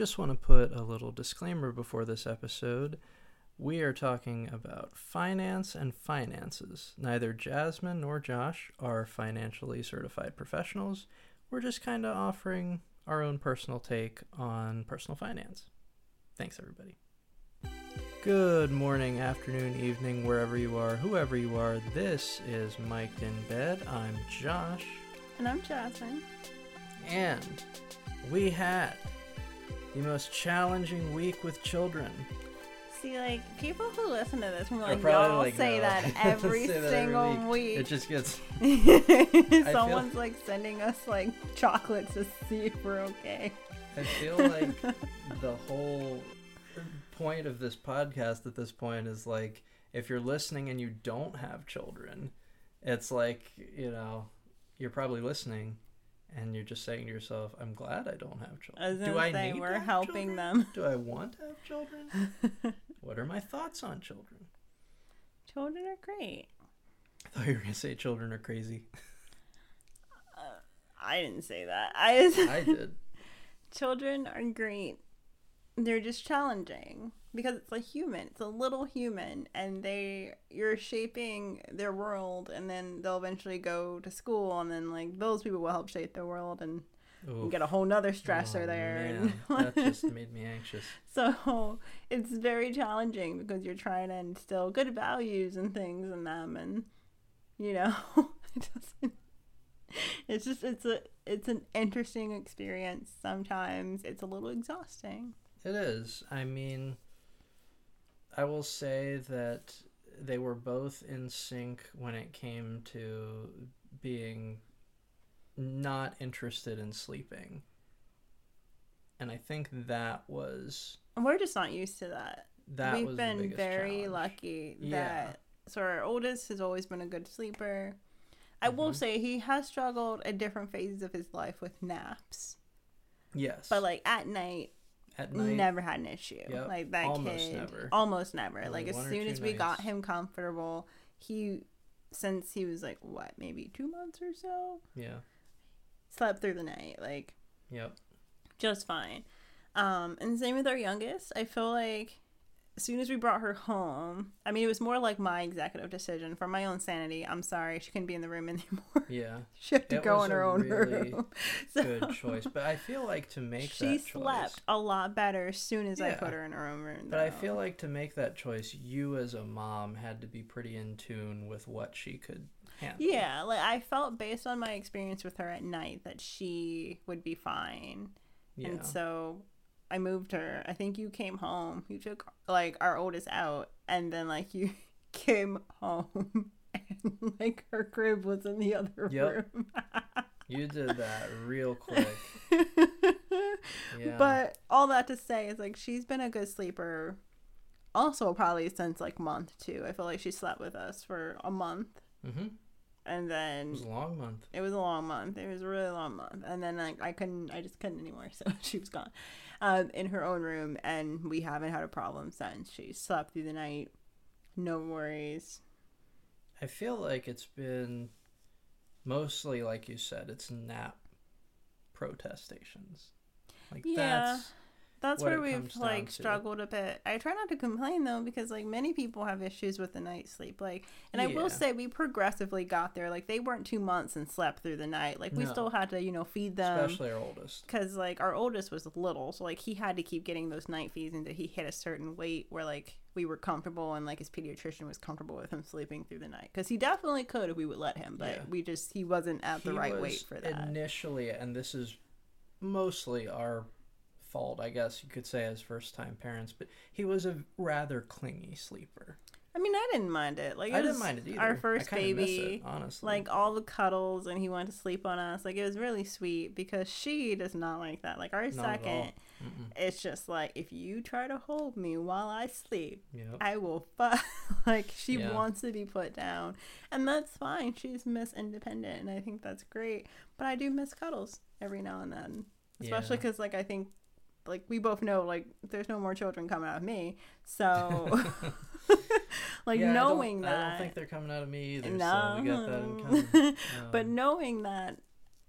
just want to put a little disclaimer before this episode. We are talking about finance and finances. Neither Jasmine nor Josh are financially certified professionals. We're just kind of offering our own personal take on personal finance. Thanks, everybody. Good morning, afternoon, evening, wherever you are, whoever you are. This is Mic'd in Bed. I'm Josh. And I'm Jasmine. And we had the most challenging week with children. See, like people who listen to this, we're like, y'all like, say no. that every Say that every single week. week. It just gets. Someone's like sending us like chocolates to see if we're okay. I feel like the whole point of this podcast at this point is like if you're listening and you don't have children, it's like, you know, you're probably listening and you're just saying to yourself, I'm glad I don't have children. Do I say need we're helping children? them. Do I want to have children? what are my thoughts on children? Children are great. I thought you were going to say children are crazy. Uh, I didn't say that. I, I did. children are great. They're just challenging because it's a human. It's a little human, and they you're shaping their world, and then they'll eventually go to school, and then like those people will help shape their world, and get a whole nother stressor Oh, there. that just made me anxious. So it's very challenging because you're trying to instill good values and things in them, and you know, it doesn't. It's just it's a it's an interesting experience. Sometimes it's a little exhausting. It is. I mean, I will say that they were both in sync when it came to being not interested in sleeping. And I think that was we're just not used to that. that We've been very challenge. lucky Yeah. that so our oldest has always been a good sleeper. I will Mhm. say he has struggled at different phases of his life with naps, Yes. but like at night at night. never had an issue. Yep, Like that almost kid, never. almost never. Only like as soon as we got him comfortable, he since he was like what maybe two months or so Yeah. slept through the night like Yep. just fine. Um, and same with our youngest. I feel like as soon as we brought her home, I mean, it was more like my executive decision for my own sanity. I'm sorry, she couldn't be in the room anymore. Yeah. she had to It go in her own really room. So Good choice. But I feel like to make she that choice. slept a lot better as soon as I put her in her own room. But I feel like to make that choice, you as a mom had to be pretty in tune with what she could handle. Yeah, like I felt based on my experience with her at night that she would be fine. Yeah. And so I moved her. I think you came home. You took like our oldest out and then like you came home and like her crib was in the other Yep. room. You did that real quick. Yeah. But all that to say is like she's been a good sleeper also probably since like month 2. I feel like she slept with us for a month hmm and It then was a long month. It was a long month. It was a really long month, and then like I couldn't, I just couldn't anymore. So she was gone, um, in her own room, and we haven't had a problem since. She slept through the night, no worries. I feel like it's been mostly, like you said, it's nap protestations. Like Yeah. that's That's where we've like to. struggled a bit. I try not to complain though, because like many people have issues with the night sleep. Like, and I will say we progressively got there. Like they weren't two months and slept through the night. Like we No. still had to, you know, feed them. especially our oldest. because like our oldest was little so like he had to keep getting those night feeds until he hit a certain weight where like we were comfortable and like his pediatrician was comfortable with him sleeping through the night because he definitely could if we would let him but Yeah. we just he wasn't at the right weight for that Initially, and this is mostly our fault, I guess you could say, as first time parents, but he was a rather clingy sleeper. i mean i didn't mind it like it I didn't mind it either. our first baby it, honestly. like all the cuddles and he wanted to sleep on us like it was really sweet because she does not like that like our Not second it's just like if you try to hold me while i sleep Yep. I will fuck. like she Yeah. wants to be put down, and that's fine. She's Miss Independent, and I think that's great. But I do miss cuddles every now and then, especially Yeah. because like I think like we both know like there's no more children coming out of me, so like Yeah, knowing I that. I don't think they're coming out of me either. no, So we got that in common. but Um, knowing that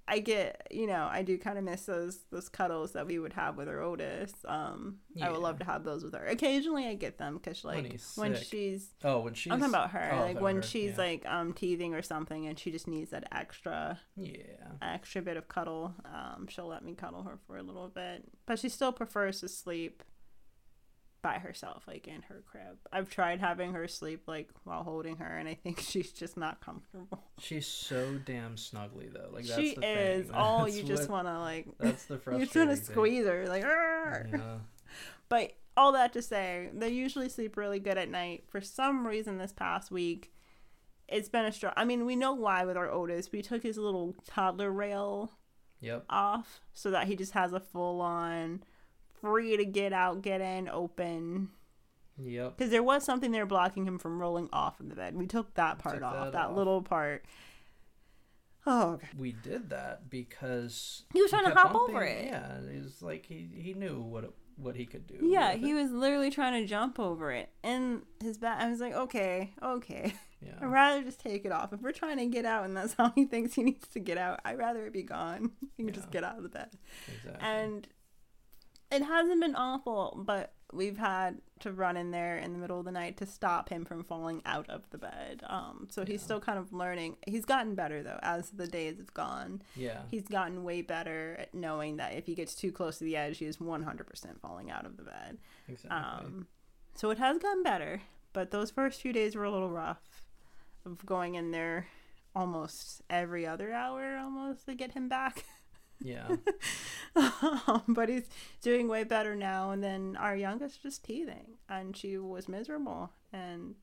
I get, you know, I do kind of miss those those cuddles that we would have with our oldest. Um, I would love to have those with her. Occasionally, I get them because When like he's when she's, Oh, when she's I'm talking about her, oh, like when her, she's yeah. like um teething or something, and she just needs that extra yeah, extra bit of cuddle. Um, she'll let me cuddle her for a little bit, but she still prefers to sleep by herself, like in her crib. I've tried having her sleep like while holding her, and I think she's just not comfortable. she's so damn snuggly though. Like that's she the is. thing. Oh, That's you just want to like. That's the frustrating. You frustrating. just want to squeeze her, like. "Arr!" Yeah. But all that to say, they usually sleep really good at night. For some reason, this past week, it's been a struggle. I mean, we know why with our oldest. We took his little toddler rail Yep. off so that he just has a full on free to get out, get in, open. Yep. Because there was something there blocking him from rolling off of the bed. We took that part Took off, that that, off. little part. Oh, God. We did that because he was trying to kept hop bumping- over it. Yeah, it was like he he knew what it, what he could do. Yeah, he it. was literally trying to jump over it. And his back, I was like, okay, okay. Yeah. I'd rather just take it off. If we're trying to get out and that's how he thinks he needs to get out, I'd rather it be gone. You can just get out of the bed. Exactly. And it hasn't been awful, but we've had to run in there in the middle of the night to stop him from falling out of the bed. Um, so he's Yeah. still kind of learning. He's gotten better though as the days have gone. yeah. He's gotten way better at knowing that if he gets too close to the edge, he is 100% falling out of the bed. Exactly. Um, so it has gotten better, but those first few days were a little rough of going in there almost every other hour almost to get him back. yeah. um, but he's doing way better now. And then our youngest just teething, and she was miserable, and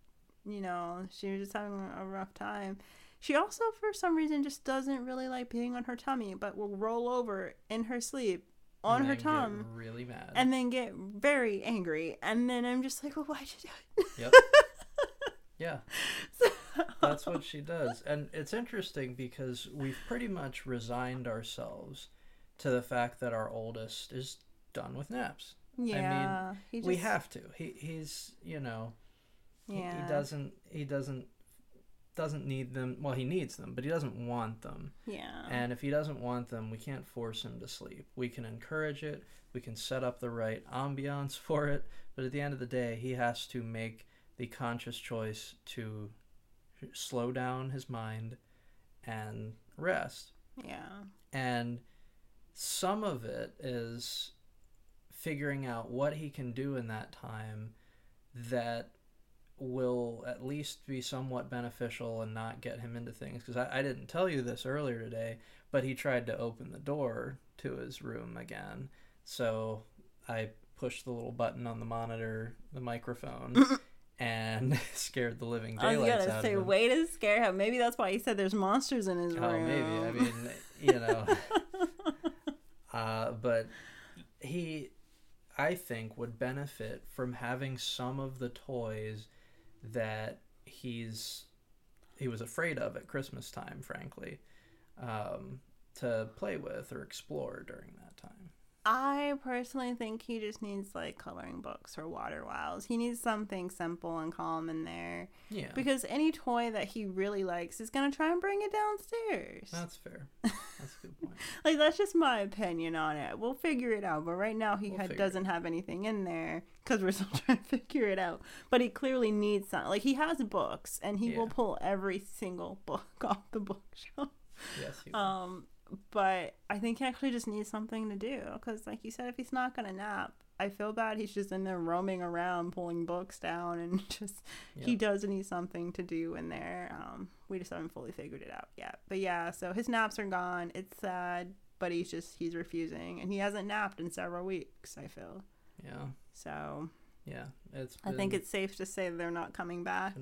you know she was just having a rough time. She also, for some reason, just doesn't really like being on her tummy, but will roll over in her sleep on her tongue really mad. and then get very angry. And then I'm just like, well, why'd you do it? Yep. yeah. That's what she does. And it's interesting because we've pretty much resigned ourselves to the fact that our oldest is done with naps. Yeah, he we just- have to. He he's, you know, he- Yeah, he doesn't he doesn't doesn't need them. Well, he needs them, but he doesn't want them. Yeah, And if he doesn't want them, we can't force him to sleep. We can encourage it, we can set up the right ambiance for it, but at the end of the day, he has to make the conscious choice to slow down his mind and rest. yeah, And some of it is figuring out what he can do in that time that will at least be somewhat beneficial and not get him into things. Because I, I didn't tell you this earlier today, but he tried to open the door to his room again. So I pushed the little button on the monitor, the microphone, and scared the living daylights out of him. I was gonna say, way to scare him. Maybe that's why he said there's monsters in his room. Oh, maybe. I mean, you know. uh, but he, I think, would benefit from having some of the toys that he's he was afraid of at Christmas time, frankly, um, to play with or explore during that time. I personally think he just needs like coloring books or water wows. He needs something simple and calm in there Yeah, because any toy that he really likes is gonna try and bring it downstairs. that's fair. That's a good point. like that's just my opinion on it. We'll figure it out. But right now he We'll ha- doesn't have anything in there because we're still trying to figure it out. But he clearly needs something. Like he has books and he will pull every single book off the bookshelf. Yes, he will. Um, but I think he actually just needs something to do because, like you said, if he's not gonna nap, I feel bad. He's just in there roaming around, pulling books down, and just he does need something to do in there. Um, we just haven't fully figured it out yet. But yeah, so his naps are gone. It's sad, but he's just he's refusing, and he hasn't napped in several weeks. I feel yeah, so. yeah. It's. I think it's safe to say they're not coming back.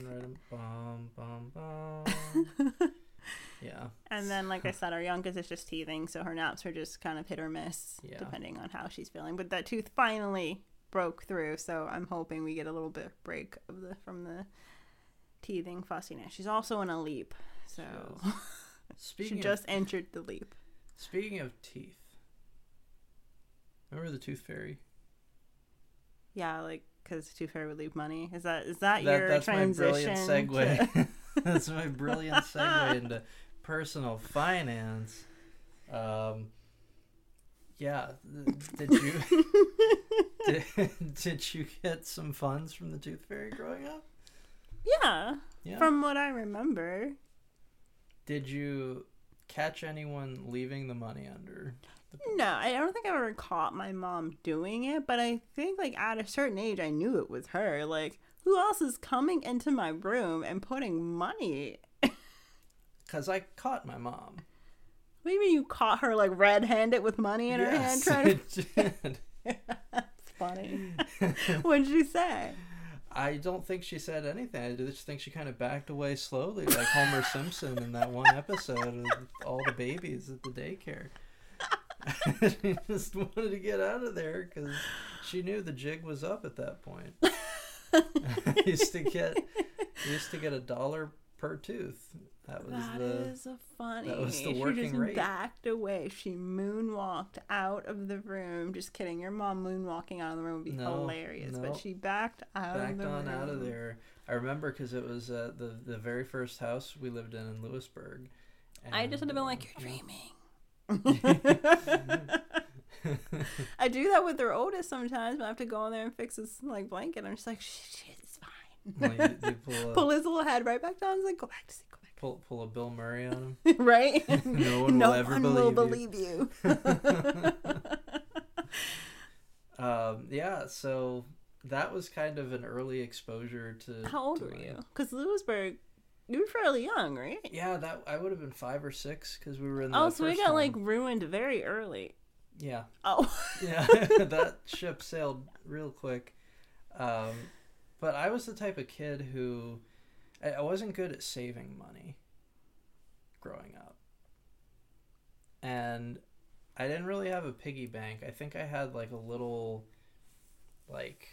bum bum bum. yeah. And then, like I said, our youngest is just teething, so her naps are just kind of hit or miss, Yeah. depending on how she's feeling. But that tooth finally broke through, so I'm hoping we get a little bit break of the from the teething fussiness. She's also in a leap, so she Speaking just of, entered the leap. speaking of teeth, remember the tooth fairy? Yeah, like because Tooth Fairy would leave money. Is that is that, That, your that's my transition? brilliant to- segue. that's my brilliant segue into personal finance. Um, yeah. Did you did, did you get some funds from the Tooth Fairy growing up? Yeah, Yeah. from what I remember. did you catch anyone leaving the money under? No, I don't think I ever caught my mom doing it, but I think like at a certain age I knew it was her. Like, who else is coming into my room and putting money? Because I caught my mom. Maybe you caught her like red-handed with money in her hand Yes, trying to. That's funny. what did she say? I don't think she said anything. I just think she kind of backed away slowly, like Homer Simpson in that one episode of all the babies at the daycare. she just wanted to get out of there because she knew the jig was up at that point. I used to get I used to get a dollar per tooth. That was That the is a funny. that was the working she just rate. backed away. She moonwalked out of the room. Just kidding. Your mom moonwalking out of the room would be No, hilarious. no. But she backed out of backed on room. out of there. I remember because it was uh, the the very first house we lived in in Lewisburg. I just would have been like, "You're dreaming." I do that with their oldest sometimes, but I have to go in there and fix his like blanket. I'm just like, "Shit, shit, it's fine." You- you pull a- pull his little head right back down. He's like, "Go back to sleep. Go back." pull pull a Bill Murray on him. right? No one will ever one will believe believe you. um, yeah, so that was kind of an early exposure to. How old to were you? Because Lewisburg, you were fairly young, right? Yeah, that I would have been five or six because we were in. The Oh, so we got like ruined very early. Yeah, Oh, yeah, that ship sailed real quick. Um, but I was the type of kid who I, I wasn't good at saving money growing up, and I didn't really have a piggy bank. I think I had like a little, like,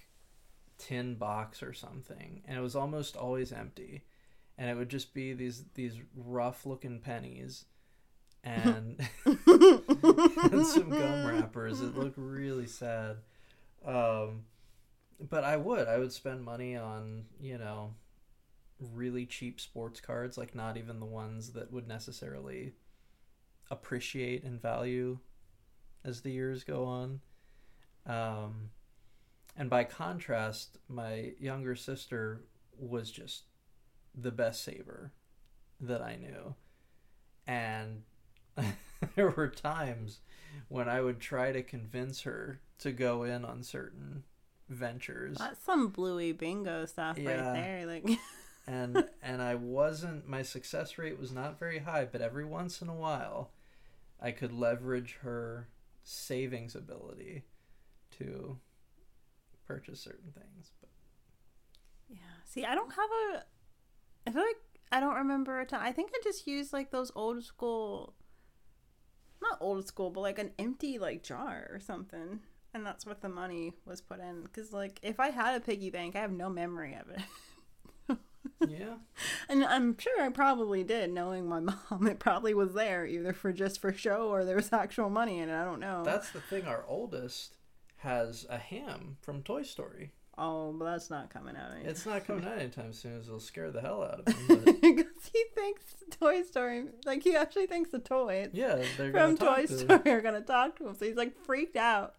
tin box or something, and it was almost always empty, and it would just be these these rough looking pennies. And and some gum wrappers. It looked really sad. Um, but I would. I would spend money on, you know, really cheap sports cards, like not even the ones that would necessarily appreciate in value as the years go on. Um, and by contrast, my younger sister was just the best saver that I knew. And there were times when I would try to convince her to go in on certain ventures that's some bluey bingo stuff Yeah. right there. Like, and and I wasn't my success rate was not very high, but every once in a while I could leverage her savings ability to purchase certain things. But yeah. See, I don't have a. I feel like I don't remember a time. I think I just used like those old school. Not old school, but like an empty like jar or something. And that's what the money was put in. Because, like, if I had a piggy bank, I have no memory of it. yeah. And I'm sure I probably did, knowing my mom. It probably was there either for just for show or there was actual money in it. I don't know. That's the thing. Our oldest has a Hamm from Toy Story. Oh, but that's not coming out. anytime. It's not coming out anytime soon, as it'll scare the hell out of him. Because he thinks Toy Story, like he actually thinks the toys yeah, they're from Toy to. Story are gonna talk to him. So he's like freaked out.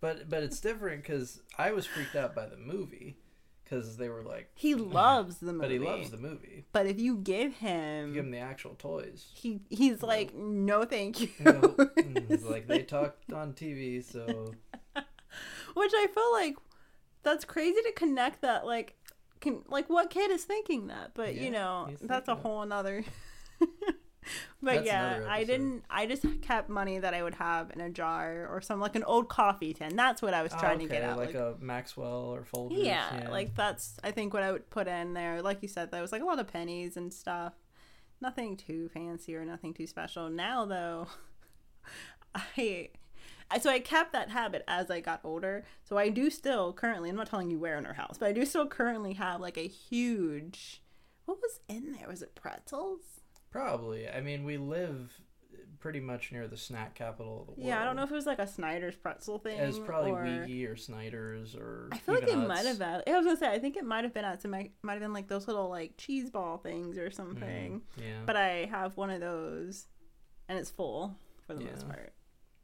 But but it's different because I was freaked out by the movie because they were like, He loves the movie, but he loves the movie. But if you give You him, give him the actual toys. he he's like, no, thank you. You know, mm, like they talked on TV, so Which I feel like that's crazy to connect that. Like, can like what kid is thinking that? But Yeah, you know, that's a whole another. but That's yeah, I didn't. I just kept money that I would have in a jar or some like an old coffee tin. That's what I was Oh, trying to get okay, at. like, Like, a Maxwell or Folgers. yeah, like that's I think what I would put in there. Like you said, there was like a lot of pennies and stuff. Nothing too fancy or nothing too special. Now though, I. So I kept that habit as I got older. So I do still currently. I'm not telling you where in our house, but I do still currently have like a huge. What was in there? Was it pretzels? probably. I mean, we live pretty much near the snack capital of the world. Yeah, I don't know if it was like a Snyder's pretzel thing. It's probably or... Or Snyder's or. I feel like it might have been. I was gonna say I think it might have been at some might have been like those little like cheese ball things or something. Mm, yeah. But I have one of those, and it's full for the most part.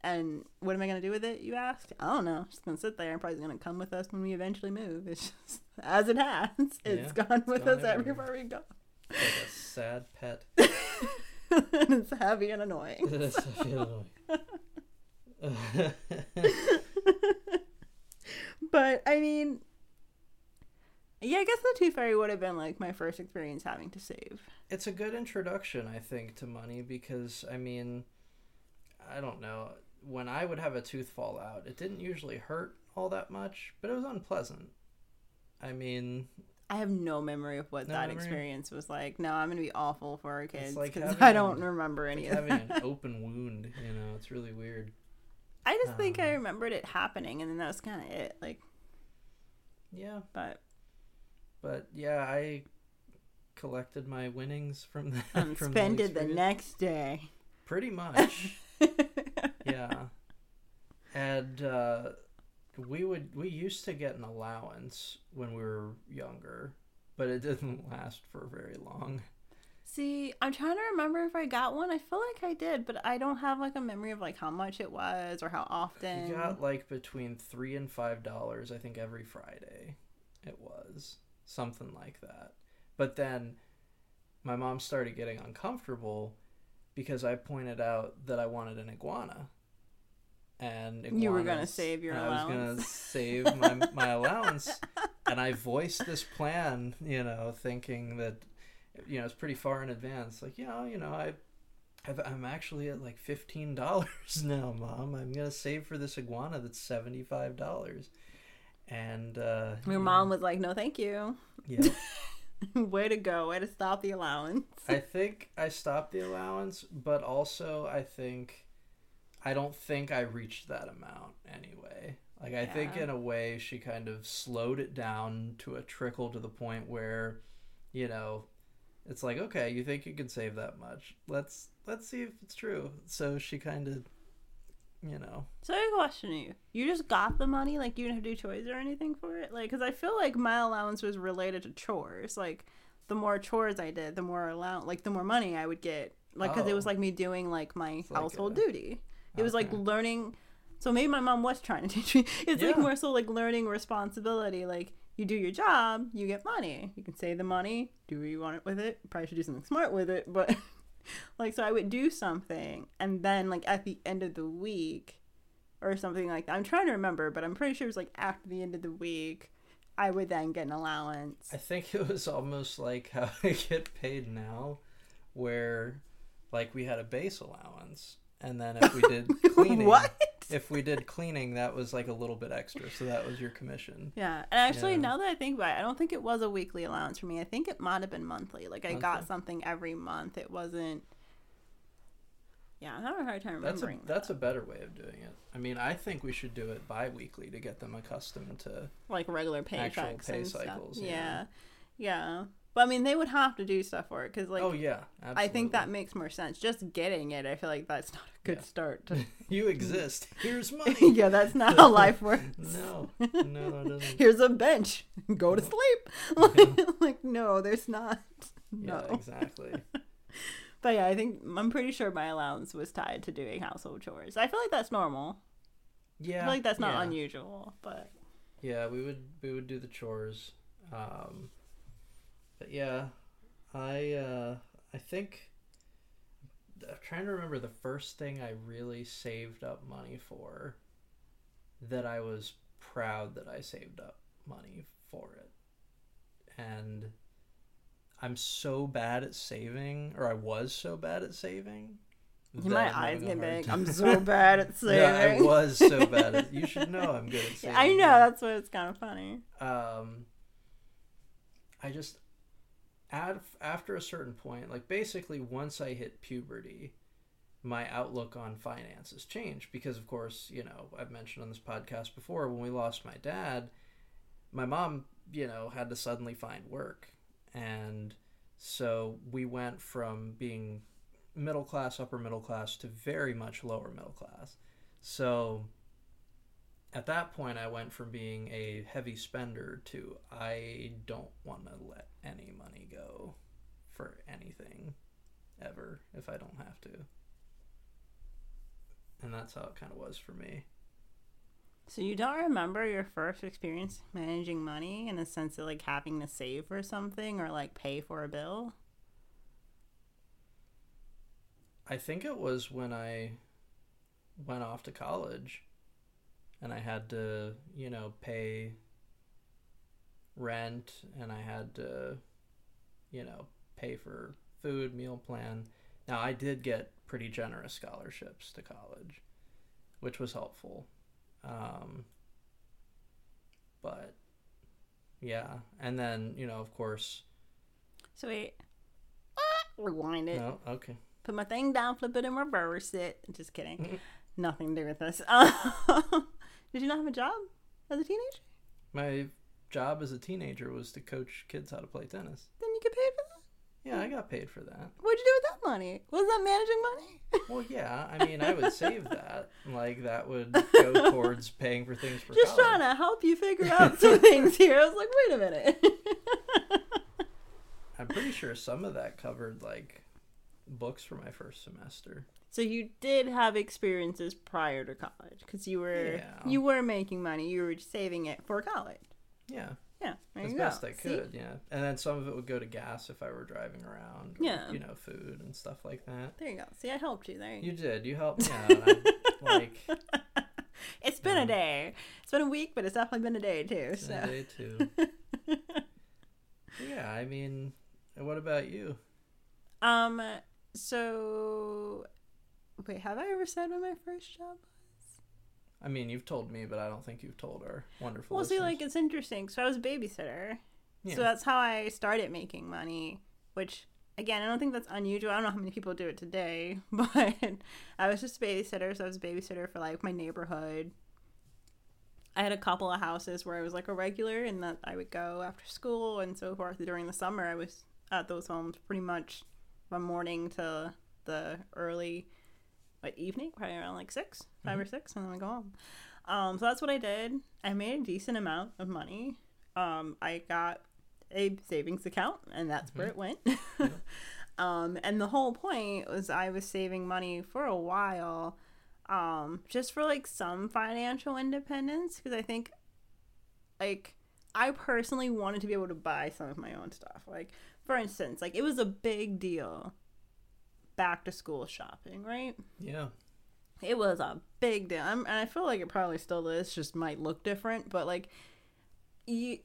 And what am I gonna do with it? You ask. I don't know. Just gonna sit there and probably gonna come with us when we eventually move. It's just as it has. It's Yeah, gone with gone us everywhere. everywhere we go. Like a sad pet. and it's heavy and annoying. That's- I feel annoying. But I mean, yeah, I guess the Tooth Fairy would have been like my first experience having to save. it's a good introduction, I think, to money because I mean, I don't know. When I would have a tooth fall out, it didn't usually hurt all that much, but it was unpleasant. I mean, I have no memory of what No that memory? experience was like. No, I'm gonna be awful for our kids because having I don't remember any like of having that. an open wound. You know, it's really weird. I just think I um, remembered it happening, and then that was kind of it. Like, Yeah, but but yeah, I collected my winnings from that. and from spend it the next day. Pretty much. yeah and uh we would we used to get an allowance when we were younger but it didn't last for very long See, I'm trying to remember if I got one. I feel like I did, but I don't have like a memory of like how much it was or how often. we got like between three and five dollars i think every friday it was something like that but then my mom started getting uncomfortable because i pointed out that i wanted an iguana and You were gonna save your and I was gonna save my my allowance, and I voiced this plan, you know, thinking that, you know, it's pretty far in advance. Like, you know, you know, I, I've, I'm actually at like fifteen dollars now, mom. I'm gonna save for this iguana that's seventy five dollars, and uh, Your you mom know, was like, "No, thank you. yeah. Way to go. Way to stop the allowance." I think I stopped the allowance, but also I think I don't think I reached that amount anyway. Like I think in a way she kind of slowed it down to a trickle to the point where, you know, it's like, okay, you think you can save that much. Let's let's see if it's true. So she kind of you know, So I have a question to you. You just got the money, like you didn't have to do chores or anything for it, like because I feel like my allowance was related to chores. Like the more chores I did, the more allow, like the more money I would get. Like because it was Oh. like me doing like my It's like household a- duty. It was like learning. So maybe my mom was trying to teach me. It's like more so like learning responsibility. Like you do your job, you get money. You can save the money, do what you want with it. Probably should do something smart with it, but like so I would do something, and then like at the end of the week, or something like that. I'm trying to remember, but I'm pretty sure it was like after the end of the week, I would then get an allowance. I think it was almost like how I get paid now, where like we had a base allowance, and then if we did cleaning, what? if we did cleaning, that was like a little bit extra, so that was your commission. Yeah, and actually, Yeah. now that I think about it, I don't think it was a weekly allowance for me. I think it might have been monthly. Like I got something every month. It wasn't. Yeah, I'm having a hard time That's a remembering. that's a better way of doing it. I mean, I think we should do it bi-weekly to get them accustomed to. like regular paychecks actual pay cycles, Yeah. yeah. yeah, But I mean, they would have to do stuff for it because, like, oh yeah, absolutely. I think that makes more sense. Just getting it, I feel like that's not a good Yeah. start. To... you exist. Here's money. yeah, that's not how life works. no, no, it doesn't. Here's a bench. Go to sleep. Like, like, no, there's not. Yeah, No. exactly. But yeah, I think I'm pretty sure my allowance was tied to doing household chores. I feel like that's normal. Yeah, I feel like that's not yeah. unusual. But Yeah, we would we would do the chores. Um, but yeah, I uh, I think I'm trying to remember the first thing I really saved up money for that I was proud that I saved up money for it. And I'm so bad at saving, or I was so bad at saving. my eyes get big. I'm so bad at saving. Yeah, I was so bad at. You should know I'm good at saving. I know that's why it's kind of funny. um i just at, after a certain point like basically once i hit puberty my outlook on finances changed because of course you know i've mentioned on this podcast before when we lost my dad my mom you know had to suddenly find work. And so we went from being middle class upper middle class to very much lower middle class. So at that point I went from being a heavy spender to I don't want to let any money go for anything ever if I don't have to. and that's how it kind of was for me. So you don't remember your first experience managing money in the sense of like having to save for something or like pay for a bill? I think it was when I went off to college and I had to, you know, pay rent and I had to, you know, pay for food, meal plan. Now, I did get pretty generous scholarships to college, which was helpful. Um, but yeah, and then, you know, of course. So wait. Ah, rewind it. No, okay. Put my thing down, flip it, and reverse it. Just kidding. Mhm. Nothing to do with this. Did you not have a job as a teenager? My job as a teenager was to coach kids how to play tennis. Then you get paid for that? Yeah, I got paid for that. What'd you do with that money? Was that managing money? Well, yeah, I mean, I would save that. Like, that would go towards paying for things for Just college. trying to help you figure out some things here. I was like, wait a minute. I'm pretty sure some of that covered, like, books for my first semester. so you did have experiences prior to college because you were Yeah. you were making money. You were saving it for college. Yeah, Yeah, as best go. I See? could, yeah. And then some of it would go to gas if I were driving around. Or, Yeah. You know, food and stuff like that. There you go. See, I helped you there. You did. You helped me out. like, It's been Yeah. a day. It's been a week, but it's definitely been a day too. it's So a day too. yeah, I mean, what about you? Um. So, wait, have I ever said what my first job? was? I mean, you've told me, but I don't think you've told our wonderful Well, see, like it's interesting. So I was a babysitter. Yeah. So that's how I started making money. Which, again, I don't think that's unusual. I don't know how many people do it today, but I was just a babysitter. So I was a babysitter for like my neighborhood. I had a couple of houses where I was like a regular, and that I would go after school and so forth. During the summer, I was at those homes pretty much from morning to the early what evening, probably around like 6 five or six, and then I go home. Um, so that's what I did. I made a decent amount of money. Um, I got a savings account, and that's where it went. um, and the whole point was I was saving money for a while, um, just for like some financial independence, because I think, like, I personally wanted to be able to buy some of my own stuff. Like, for instance, like it was a big deal back to school shopping, right? yeah. it was a big deal. I'm, and I feel like it probably still is, just might look different, but like, you,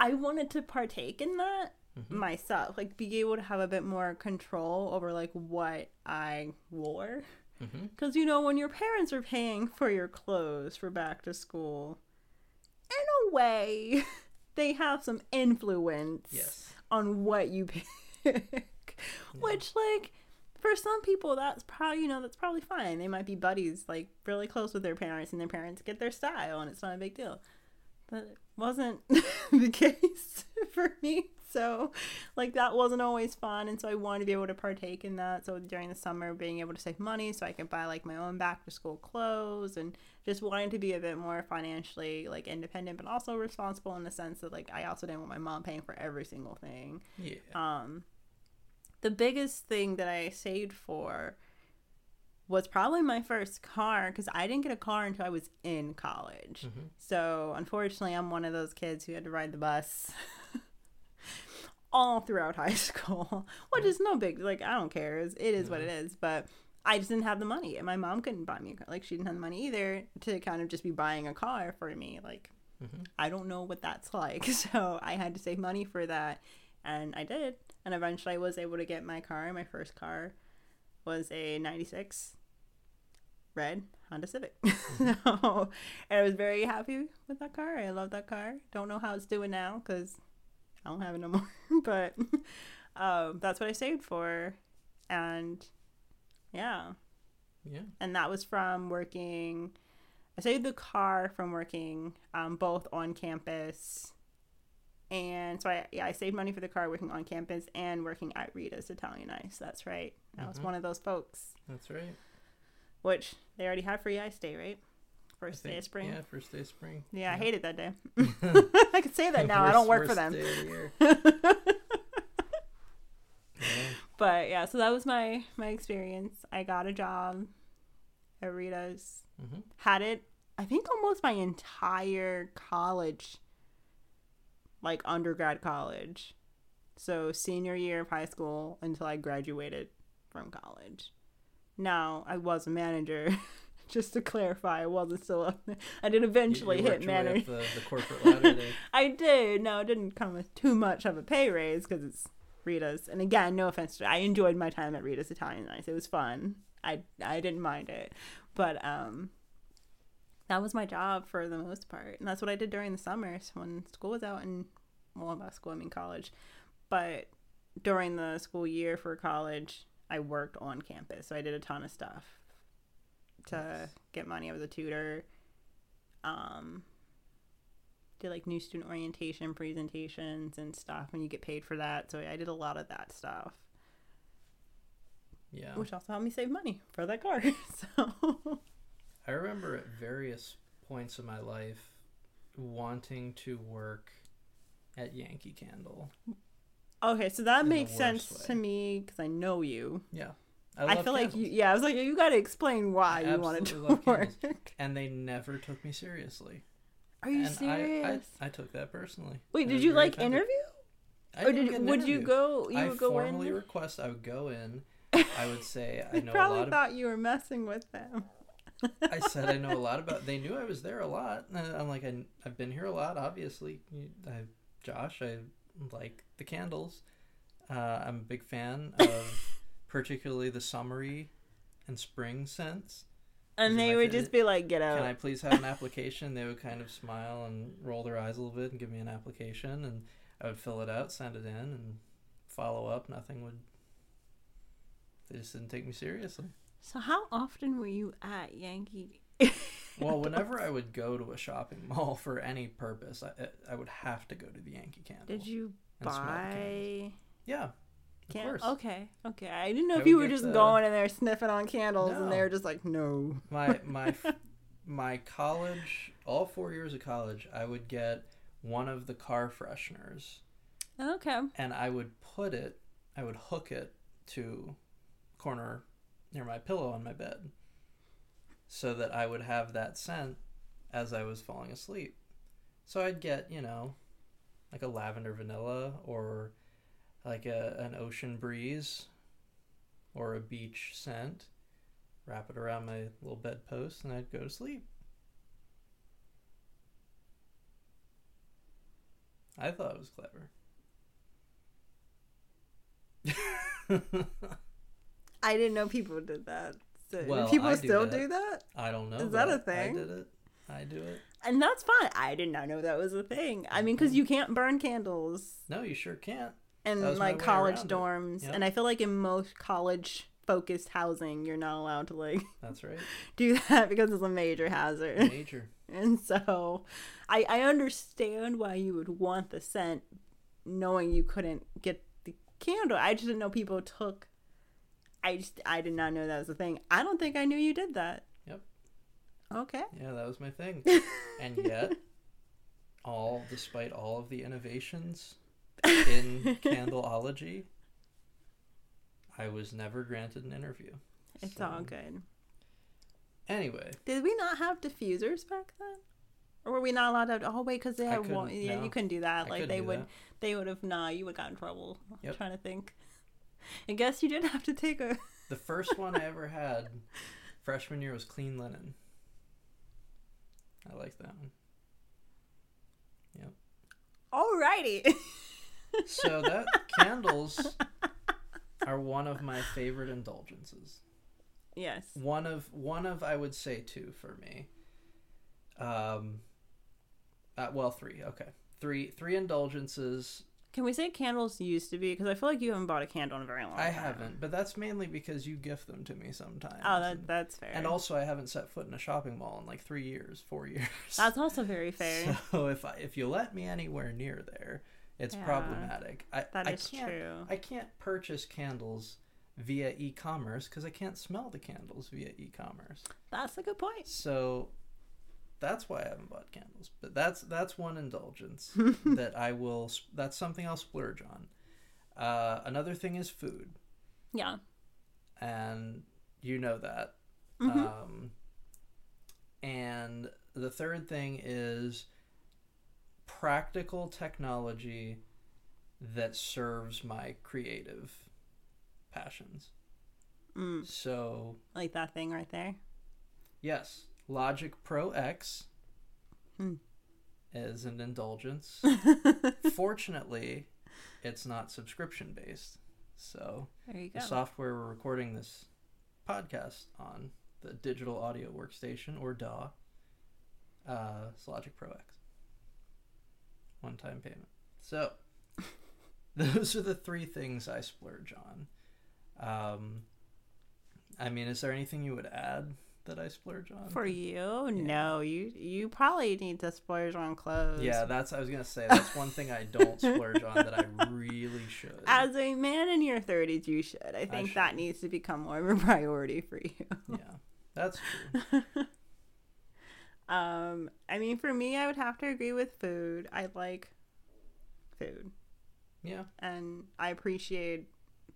I wanted to partake in that myself, like be able to have a bit more control over like what I wore. Mm-hmm. Because you know, when your parents are paying for your clothes for back to school, in a way, they have some influence Yes. on what you pick. Which, like, for some people, that's probably you know that's probably fine. They might be buddies, like really close with their parents, and their parents get their style, and it's not a big deal. But it wasn't the case for me. So, like, that wasn't always fun, and so I wanted to be able to partake in that. So during the summer, being able to save money so I could buy like my own back to school clothes, and just wanting to be a bit more financially like independent, but also responsible in the sense that like I also didn't want my mom paying for every single thing Yeah. um the biggest thing that i saved for was probably my first car because i didn't get a car until i was in college Mhm. so unfortunately i'm one of those kids who had to ride the bus all throughout high school which is no big like i don't care it is what it is but i just didn't have the money and my mom couldn't buy me a car like she didn't have the money either to kind of just be buying a car for me like Mhm. I don't know what that's like. So I had to save money for that. And I did. And eventually I was able to get my car. My first car was a 96 red Honda Civic. so and I was very happy with that car. I love that car. Don't know how it's doing now because I don't have it no more. but um, that's what I saved for. And yeah. Yeah. And that was from working. I saved the car from working um, both on campus, and so I yeah I saved money for the car working on campus and working at Rita's Italian Ice. That's right. I was Mhm. one of those folks, That's right. which they already have free ice day, right? First day of spring. Yeah, first day of spring. Yeah, I hated that day. I could say that now. I don't Worst- work for them. day of the year. Yeah. But yeah, so that was my my experience. I got a job at Rita's. hmm Had it, I think, almost my entire college, like undergrad college. So senior year of high school until I graduated from college. Now I was a manager. Just to clarify, I wasn't still up there. I did eventually hit manager. The, the corporate ladder. I did. No, it didn't come with too much of a pay raise because it's Rita's. And again, no offense to I enjoyed my time at Rita's Italian Ice. It was fun. I I didn't mind it, but um, that was my job for the most part, and that's what I did during the summers when school was out and well, about school I mean college, but during the school year for college, I worked on campus, so I did a ton of stuff to Nice. get money. I was a tutor. Um, did like new student orientation presentations and stuff, and you get paid for that. So I did a lot of that stuff, Yeah. which also helped me save money for that car. so I remember at various points in my life wanting to work at Yankee Candle. okay, so that makes sense worst to me because I know you. Yeah. I, love feel like you. Yeah, I was like, you got to explain why I you wanted to work. candles. And they never took me seriously. Are you and serious? I, I, I took that personally. Wait, did you like offended. interview, I or did would you go? You I would go formally in. request I would go in. I would say I know a probably lot. Of, thought you were messing with them. I said I know a lot about. They knew I was there a lot. Uh, I'm like I, I've been here a lot. Obviously, I, Josh, I like the candles. Uh, I'm a big fan of particularly the summery and spring scents. And they would fa- just be like, "Get out." Can I please have an application? They would kind of smile and roll their eyes a little bit and give me an application, and I would fill it out, send it in, and follow up. Nothing would. They just didn't take me seriously. So how often were you at Yankee? Well, whenever I would go to a shopping mall for any purpose, I I would have to go to the Yankee Candle. Did you and smell the candles. buy? Yeah, of Can- course. Okay, okay. I didn't know I if you were just the- going in there sniffing on candles, and they No. were just like, "No." My my my college, all four years of college, I would get one of the car fresheners. Okay. and I would put it, I would hook it to corner near my pillow on my bed, so that I would have that scent as I was falling asleep. So I'd get you know, like a lavender vanilla or like a an ocean breeze or a beach scent, wrap it around my little bedpost, and I'd go to sleep. I thought it was clever. I didn't know people did that. Do Well, people do still that. do that? I don't know. Is that a thing? I did it. I do it. And that's fine. I did not know that was a thing. I mean, because Mhm. you can't burn candles No, you sure can't. in That was my like college dorms, Yep. and I feel like in most college focused housing, you're not allowed to like That's right. do that because it's a major hazard. Major. And so I, I understand why you would want the scent knowing you couldn't get the candle. I just didn't know people took I just I did not know that was a thing. I don't think I knew you did that. Yep. Okay. Yeah, that was my thing. And yet, all despite all of the innovations in candleology, I was never granted an interview. It's So, all good. Anyway, Did we not have diffusers back then? Or were we not allowed to have oh wait, because they had one yeah, no. you couldn't do that. I like they would that. they would have nah, you would got in trouble. I'm trying to think. I guess you did have to take a the first one I ever had freshman year was clean linen. I like that one. Yep. Alrighty. So that candles are one of my favorite indulgences. yes. One of one of I would say two for me. Um uh, well, three. Okay. Three three indulgences. Can we say candles used to be? Because I feel like you haven't bought a candle in a very long I time. haven't, but that's mainly because you gift them to me sometimes. Oh, that, that's fair. and also I haven't set foot in a shopping mall in like 3 years, 4 years. that's also very fair. So if I, if you let me anywhere near there, it's Yeah, problematic. I That I is can't true. I can't purchase candles via e-commerce because I can't smell the candles via e-commerce. That's a good point. So that's why I haven't bought candles. But that's that's one indulgence that I will. That's something I'll splurge on. Uh, another thing is food, Yeah. and you know that. Mhm. Um, and the third thing is practical technology that serves my creative passions. Mm, So, like that thing right there. yes, Logic Pro X Hmm. is an indulgence. Fortunately, it's not subscription based. So, the software we're recording this podcast on, the Digital Audio Workstation or DAW, uh, is Logic Pro X. One time payment. So, those are the three things I splurge on. Um, I mean, is there anything you would add that I splurge on? For you, no, you you probably need to splurge on clothes. yeah, that's I was gonna say that's one thing I don't splurge on that I really should. As a man in your thirties, you should. I think that should. needs to become more of a priority for you. yeah, that's true. Um, I mean, for me, I would have to agree with food. I like food, Yeah, and I appreciate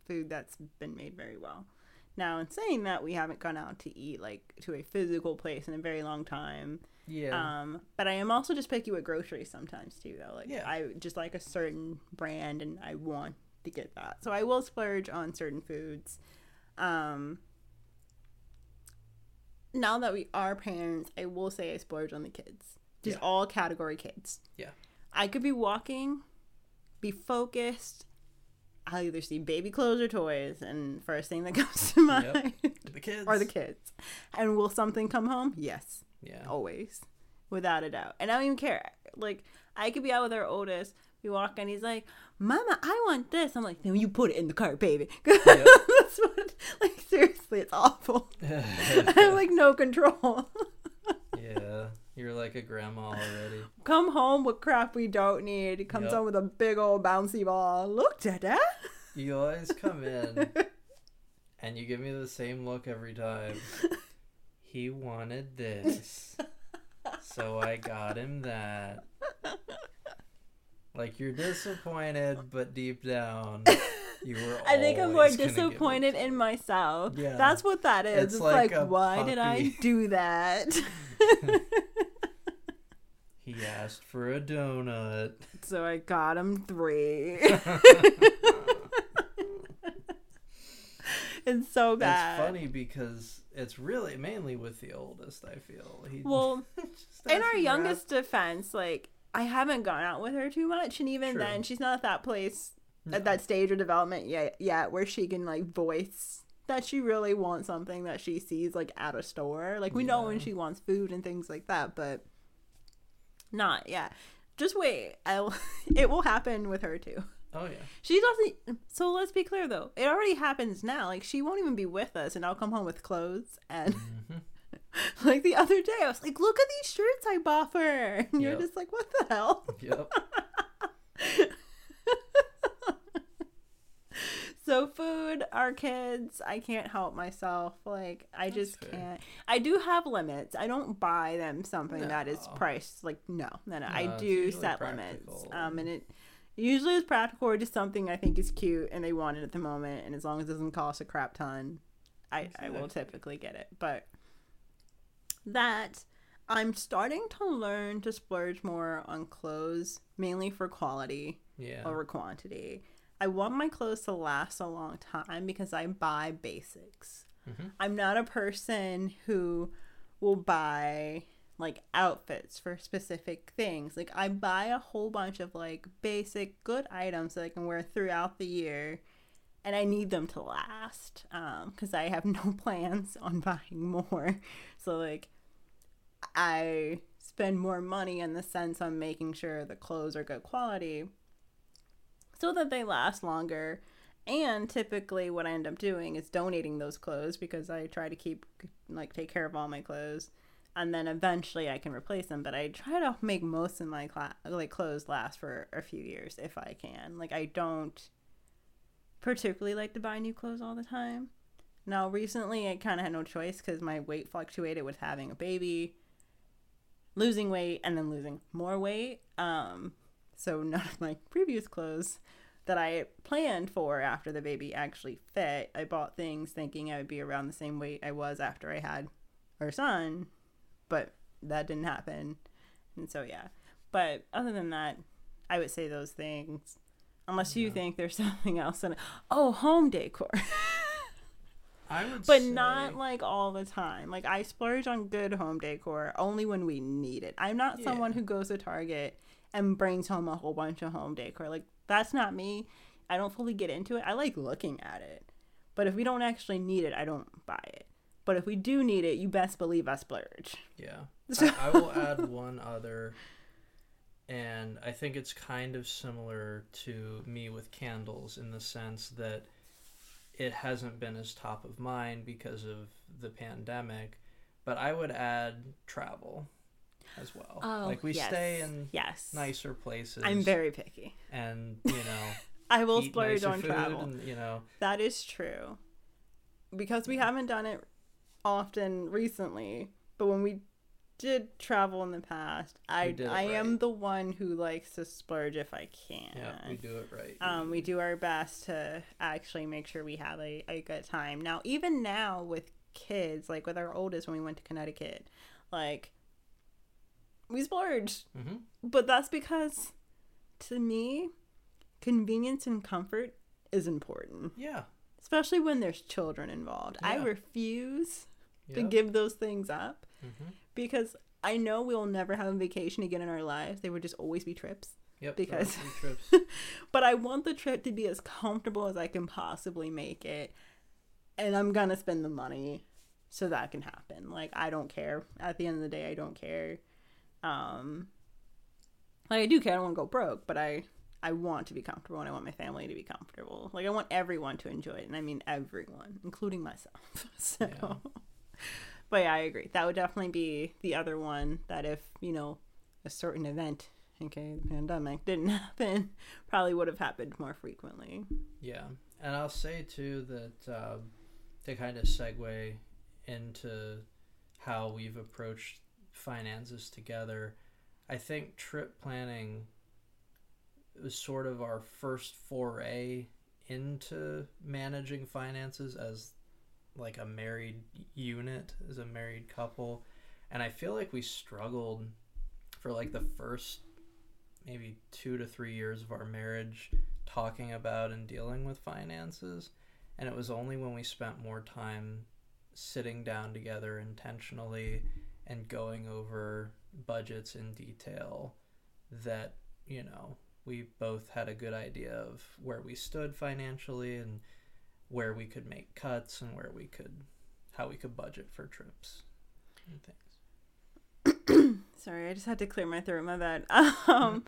food that's been made very well. Now, in saying that, we haven't gone out to eat like to a physical place in a very long time. yeah. Um, but I am also just picky with groceries sometimes too, though. Like Yeah. I just like a certain brand, and I want to get that, so I will splurge on certain foods. Um, now that we are parents, I will say I splurge on the kids, just Yeah. all category kids. Yeah. I could be walking, be focused. I'll either see baby clothes or toys, and first thing that comes to Yep. mind the kids. are the kids. And will something come home? Yes. Yeah, always. Without a doubt. And i don't even care. Like i could be out with our oldest. We walk and he's like mama i want this. I'm like no you put it in the cart baby. That's what like seriously it's awful. I have like no control. You're like a grandma already. come home with crap we don't need he comes Yep. home with a big old bouncy ball look dada You always come in and you give me the same look every time. He wanted this, so I got him that. Like you're disappointed, but deep down, you were. I think I'm more always gonna give it disappointed in myself. Yeah. That's what that is. It's It's, like like, why did I do that? Asked for a donut. so I got him three. it's so bad. It's funny because it's really mainly with the oldest. I feel he. Well, in our youngest defense, like I haven't gone out with her too much, and even True. then, she's not at that place No. at that stage of development yet, yet where she can like voice that she really wants something that she sees like at a store. Like we know when she wants food and things like that, but not yet. Just wait. I'll. it will happen with her too. Oh yeah. She doesn't. So let's be clear though. It already happens now. Like she won't even be with us, and I'll come home with clothes. And Mhm. like the other day, I was like, "Look at these shirts I bought for her." And you're just like, "What the hell?" Yep. So food, our kids, I can't help myself. Like I That's just fair. can't. I do have limits. I don't buy them something that is priced like no, no, no. I No, it's do set limits. Um, and it usually is practical or just something I think is cute and they want it at the moment. And as long as it doesn't cost a crap ton, I I will typically get it. But that I'm starting to learn to splurge more on clothes, mainly for quality Yeah. over quantity. I want my clothes to last a long time because I buy basics. Mhm. I'm not a person who will buy like outfits for specific things. Like I buy a whole bunch of like basic good items that I can wear throughout the year and I need them to last um cuz I have no plans on buying more. So like I spend more money in the sense I'm making sure the clothes are good quality so that they last longer. And typically, what I end up doing is donating those clothes because I try to keep, like, take care of all my clothes. And then eventually I can replace them. But I try to make most of my cla- like clothes last for a few years if I can. Like, I don't particularly like to buy new clothes all the time. Now, recently, I kind of had no choice because my weight fluctuated with having a baby, losing weight, and then losing more weight. Um, so none of my previous clothes that I planned for after the baby actually fit. I bought things thinking I would be around the same weight I was after I had our son, but that didn't happen. And so yeah. But other than that, I would say those things. Unless you Yeah. think there's something else in it. Oh, home decor. I would but say, not like all the time. Like I splurge on good home decor only when we need it. I'm not someone who goes to Target and brings home a whole bunch of home decor. Like that's not me. I don't fully get into it. I like looking at it. But if we don't actually need it, I don't buy it. But if we do need it, you best believe I splurge. Yeah. So- I, I will add one other, and I think it's kind of similar to me with candles in the sense that it hasn't been as top of mind because of the pandemic, but I would add travel as well. Oh, like we yes. stay in Yes. nicer places. I'm very picky. and you know I will splurge on travel. and you know That is true. Because we haven't done it often recently, but when we did travel in the past, I I am the one who likes to splurge if I can. yeah we do it right. Um, we do our best to actually make sure we have a, a good time. Now, even now with kids, like with our oldest when we went to Connecticut, like we splurged. hmm But that's because to me, convenience and comfort is important Yeah. especially when there's children involved. I Yeah. refuse to give those things up Mhm. because I know we'll never have a vacation again in our lives. They would just always be trips. Yep. because- trips. But I want the trip to be as comfortable as I can possibly make it. And I'm going to spend the money so that can happen. Like I don't care. At the end of the day, I don't care. Um like I do care. I don't want to go broke, but I I want to be comfortable and I want my family to be comfortable. Like I want everyone to enjoy it, and I mean everyone, including myself. so, Yeah. but yeah, I agree. That would definitely be the other one. That if you know a certain event, okay, the pandemic didn't happen, probably would have happened more frequently. Yeah, and I'll say too that uh, to kind of segue into how we've approached finances together, I think trip planning was sort of our first foray into managing finances as like a married unit, as a married couple, and I feel like we struggled for like the first maybe two to three years of our marriage talking about and dealing with finances. And it was only when we spent more time sitting down together intentionally and going over budgets in detail that, you know, we both had a good idea of where we stood financially and where we could make cuts and where we could, how we could budget for trips and things. Sorry, I just had to clear my throat. My bad. Um,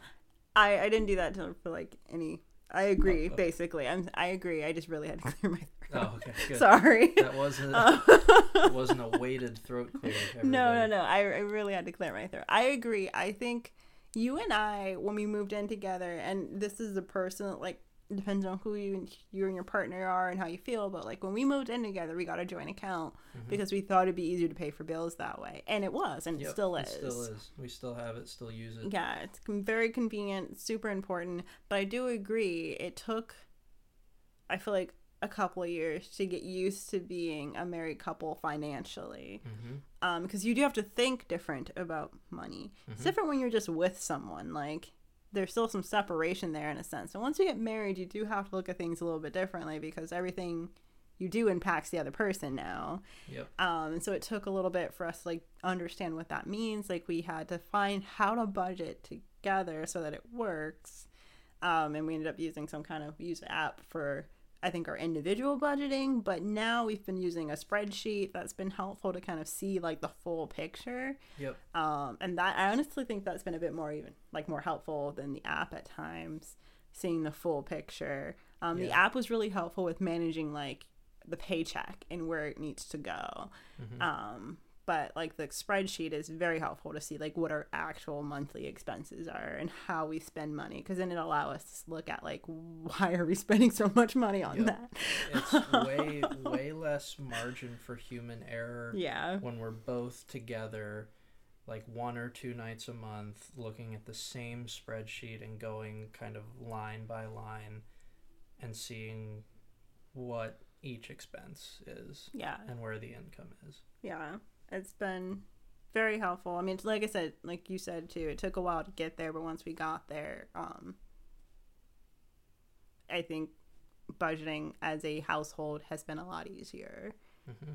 I I didn't do that to, for like any. I agree. okay. Basically, I'm. I agree. I just really had to clear my throat. Oh, okay, good. Sorry. That wasn't, Um, it wasn't a weighted throat clear. no, no, no. I, I really had to clear my throat. I agree. I think you and I, when we moved in together, and this is a personal, like, depends on who you and you and your partner are and how you feel. But like when we moved in together, we got a joint account Mhm. because we thought it'd be easier to pay for bills that way, and it was, and it still is. It still is. We still have it. Still use it. Yeah, it's very convenient, super important. But I do agree, it took, I feel like, a couple of years to get used to being a married couple financially. Mm-hmm. Um, because you do have to think different about money. It's Mhm. different when you're just with someone. Like, there's still some separation there in a sense. And once you get married, you do have to look at things a little bit differently because everything you do impacts the other person now. Yep. Um, and so it took a little bit for us to like understand what that means. Like we had to find how to budget together so that it works. Um, and we ended up using some kind of use app for I think our individual budgeting, but now we've been using a spreadsheet that's been helpful to kind of see like the full picture. Yep. Um, and that I honestly think that's been a bit more even like more helpful than the app at times, seeing the full picture. Um, The app was really helpful with managing like the paycheck and where it needs to go. Mhm. Um, but like the spreadsheet is very helpful to see like what our actual monthly expenses are and how we spend money because then it allow us to look at like why are we spending so much money on Yep. that? it's way way less margin for human error Yeah. when we're both together like one or two nights a month looking at the same spreadsheet and going kind of line by line and seeing what each expense is Yeah. and where the income is Yeah. It's been very helpful. I mean, like I said, like you said too, it took a while to get there, but once we got there, um, I think budgeting as a household has been a lot easier. hmm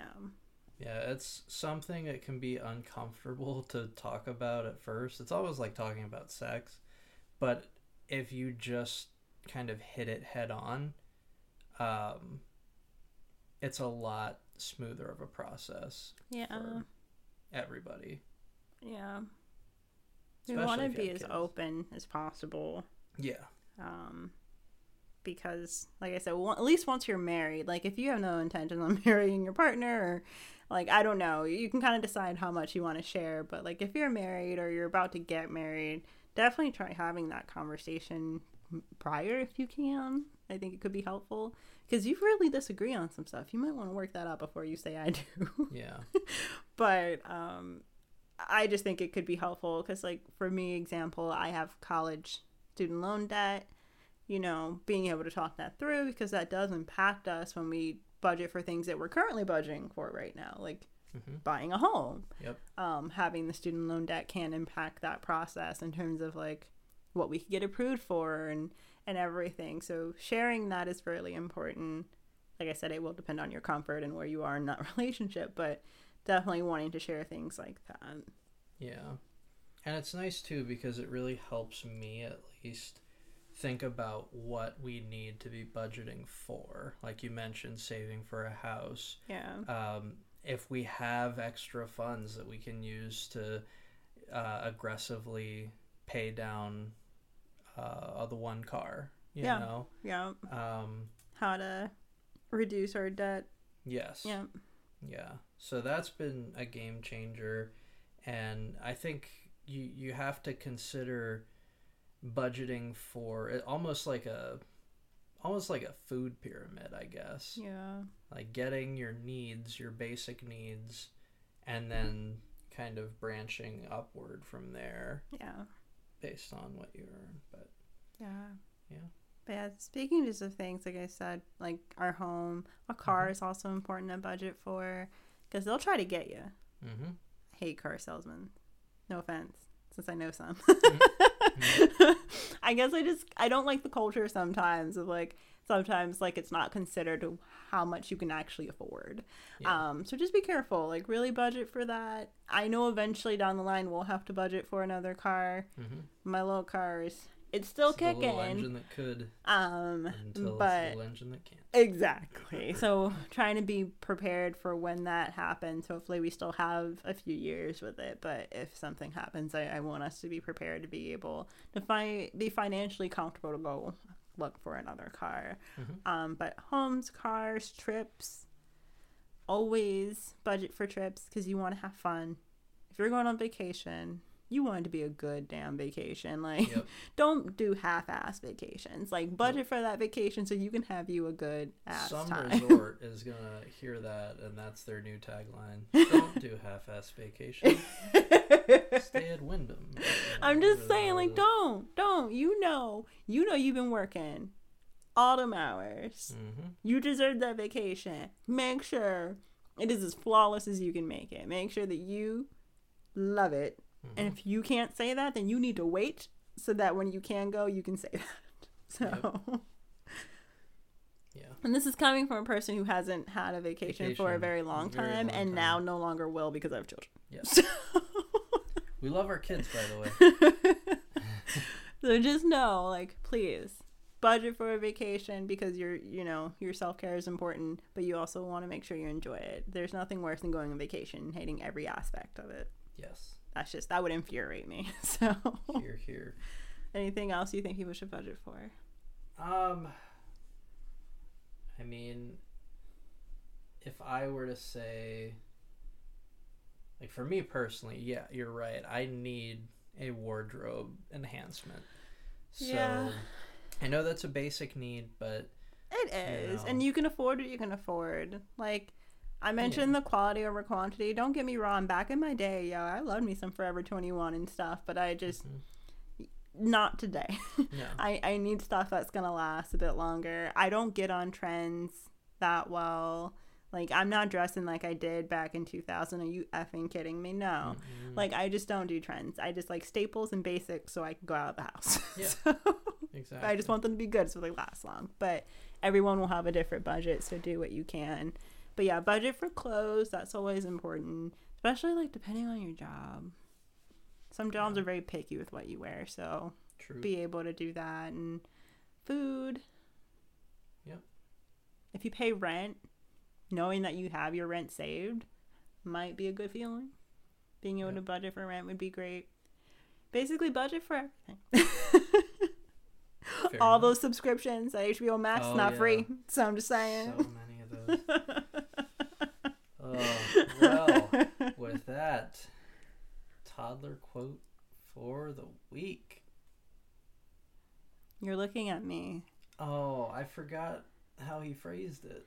Um, Yeah, it's something that can be uncomfortable to talk about at first. It's always like talking about sex, but if you just kind of hit it head on, um, it's a lot smoother of a process yeah, for everybody. yeah. We want to be as kids. open as possible. Yeah, um, because like I said, one, at least once you're married, like if you have no intention on marrying your partner, or like I don't know, you can kind of decide how much you want to share. But like if you're married or you're about to get married, definitely try having that conversation prior if you can. I think it could be helpful because you really disagree on some stuff. You might want to work that out before you say I do. yeah, but um i just think it could be helpful because like for me example i have college student loan debt you know being able to talk that through because that does impact us when we budget for things that we're currently budgeting for right now like hmm buying a home Yep. um, having the student loan debt can impact that process in terms of like what we could get approved for and and everything. So sharing that is really important. Like i said it will depend on your comfort and where you are in that relationship but definitely wanting to share things like that. Yeah, and it's nice too because it really helps me at least think about what we need to be budgeting for. Like you mentioned, saving for a house. yeah. Um, if we have extra funds that we can use to uh, aggressively pay down uh, the one car, you Yeah. know, yeah. Um, how to reduce our debt. Yes, yeah. Yeah. So that's been a game changer, and I think you you have to consider budgeting for it almost like a almost like a food pyramid, I guess. yeah. Like getting your needs, your basic needs, and then kind of branching upward from there. Yeah based on what you earn. But yeah Yeah. but yeah speaking just of things like i said like our home a car Mhm. is also important to budget for because they'll try to get you mm-hmm. hate car salesmen. No offense, since I know some. Mhm. I guess I just I don't like the culture sometimes of like sometimes like it's not considered how much you can actually afford. yeah. Um so just be careful, like really budget for that. I know eventually down the line we'll have to budget for another car. mm-hmm. My little car is it's still it's the little kicking. engine that could Um until it's but the engine that can't. Exactly. So trying to be prepared for when that happens. Hopefully, we still have a few years with it. But if something happens, I, I want us to be prepared to be able to find be financially comfortable to go look for another car. Mhm. Um, but homes, cars, trips, always budget for trips because you want to have fun. If you're going on vacation, you want it to be a good damn vacation. Like, Yep. don't do half-ass vacations. Like, budget for that vacation so you can have you a good ass Some time. resort is gonna hear that, and that's their new tagline. Don't do half-ass vacation. Stay at Wyndham. I'm just saying, like, don't, don't. You know, you know, you've been working autumn hours. Mm-hmm. You deserve that vacation. Make sure it is as flawless as you can make it. Make sure that you love it. Mm-hmm. And if you can't say that, then you need to wait so that when you can go, you can say that. So, Yeah. and this is coming from a person who hasn't had a vacation, for a very long very time long and time. now no longer will because I have children. Yes. We love our kids, by the way. so just know, like, please budget for a vacation because your, you know, your self care is important, but you also want to make sure you enjoy it. There's nothing worse than going on vacation and hating every aspect of it. Yes. That's just that would infuriate me. So, Here, here. anything else you think people should budget for? Um, I mean, if I were to say, like for me personally, yeah, you're right. I need a wardrobe enhancement. So Yeah. I know that's a basic need, but it is, You know. and you can afford what you can afford. Like I mentioned, the quality over quantity. Don't get me wrong. Back in my day, yo, I loved me some Forever Twenty One and stuff, but I just Mhm. not today. no. I I need stuff that's gonna last a bit longer. I don't get on trends that well. Like I'm not dressing like I did back in 2000. Are you effing kidding me? No. Mm-mm. Like I just don't do trends. I just like staples and basics so I can go out of the house. Yeah. so exactly. I just want them to be good so they last long. But everyone will have a different budget, so do what you can. But yeah, budget for clothes, that's always important, especially like depending on your job. Some jobs Yeah. are very picky with what you wear, so True. be able to do that and food. Yep. If you pay rent, knowing that you have your rent saved might be a good feeling. Being able Yep. to budget for rent would be great. Basically, budget for everything. All enough. those subscriptions at HBO Max Oh, not yeah. free, so I'm just saying. So many of those. oh, well, with that, toddler quote for the week. You're looking at me. Oh, I forgot how he phrased it.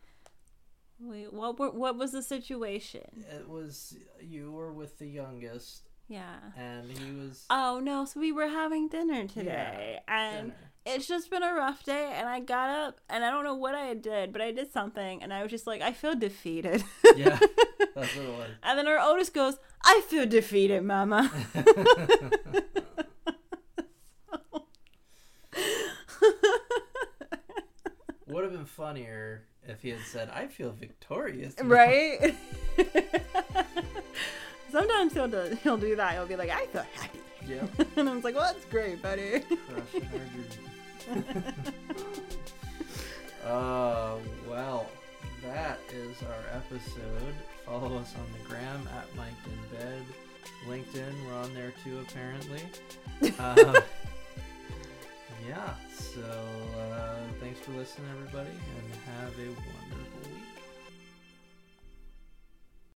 Wait, what? were- What was the situation? It was you were with the youngest, Yeah. and he was Oh no! So we were having dinner today, and dinner. it's just been a rough day. And I got up, and I don't know what I did, but I did something, and I was just like, I feel defeated. Yeah, that's what it was. and then our oldest goes, I feel defeated, Mama. Would have been funnier if he had said, "I feel victorious." right? Sometimes he'll do, he'll do that. He'll be like, I feel happy, Yep. and I'm like, well, that's great, buddy. Crushing our dreams. uh, well, that is our episode. Follow us on the gram at Mic'd In Bed. LinkedIn, we're on there too, apparently. Um, yeah, so uh, thanks for listening, everybody, and have a wonderful